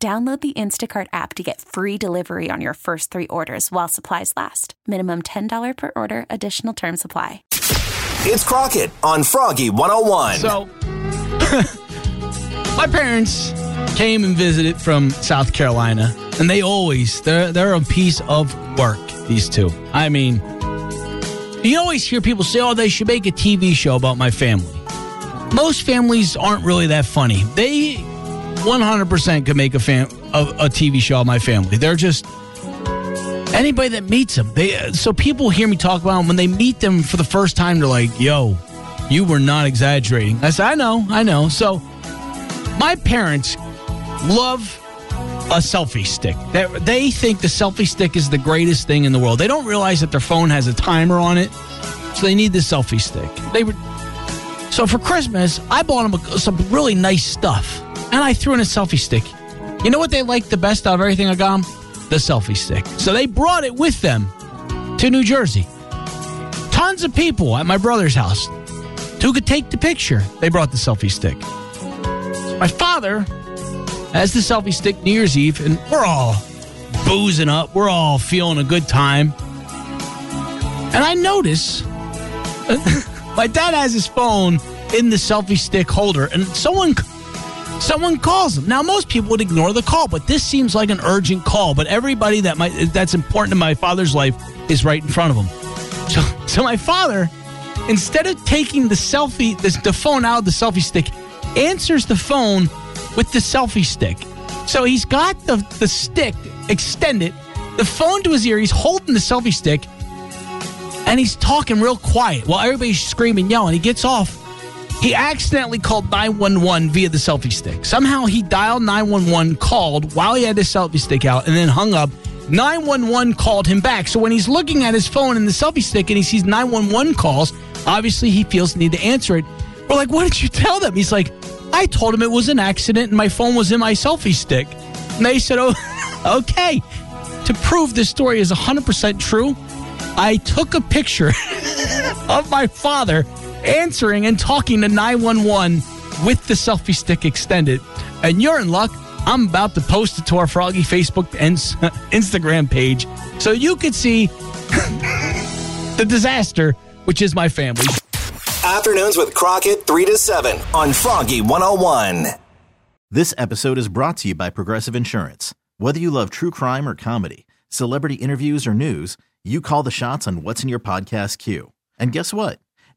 Download the Instacart app to get free delivery on your first three orders while supplies last. Minimum $10 per order, additional term supply. It's Crockett on Froggy 101. So, my parents came and visited from South Carolina, and they always they're they're a piece of work. These two. I mean, you always hear people say, "Oh, they should make a TV show about my family." Most families aren't really that funny. They 100% could make a fan a, a TV show on my family. They're just anybody that meets them. They so people hear me talk about them when they meet them for the first time. They're like, "Yo, you were not exaggerating." I said, "I know, I know." So my parents love a selfie stick. They, they think the selfie stick is the greatest thing in the world. They don't realize that their phone has a timer on it, so they need the selfie stick. They were so for Christmas, I bought them some really nice stuff, and I threw in a selfie stick. You know what they liked the best out of everything I got them? The selfie stick. So they brought it with them to New Jersey. Tons of people at my brother's house who could take the picture. They brought the selfie stick. My father has the selfie stick New Year's Eve, and we're all boozing up. We're all feeling a good time. And I notice my dad has his phone in the selfie stick holder, and someone someone calls him. Now, most people would ignore the call, but this seems like an urgent call. But everybody that might that's important in my father's life is right in front of him. So, so my father, instead of taking the selfie, the, the phone out of the selfie stick, answers the phone with the selfie stick. So he's got the, the stick extended, the phone to his ear. He's holding the selfie stick, and he's talking real quiet while everybody's screaming, yelling. He gets off. He accidentally called 911 via the selfie stick. Somehow he dialed 911, called while he had his selfie stick out, and then hung up. 911 called him back. So when he's looking at his phone and the selfie stick and he sees 911 calls, obviously he feels the need to answer it. We're like, what did you tell them? He's like, I told him it was an accident and my phone was in my selfie stick. And they said, oh, okay. To prove this story is 100% true, I took a picture of my father answering and talking to 911 with the selfie stick extended. And you're in luck. I'm about to post it to our Froggy Facebook and Instagram page so you could see the disaster, which is my family. Afternoons with Crockett, 3 to 7 on Froggy 101. This episode is brought to you by Progressive Insurance. Whether you love true crime or comedy, celebrity interviews or news, you call the shots on what's in your podcast queue. And guess what?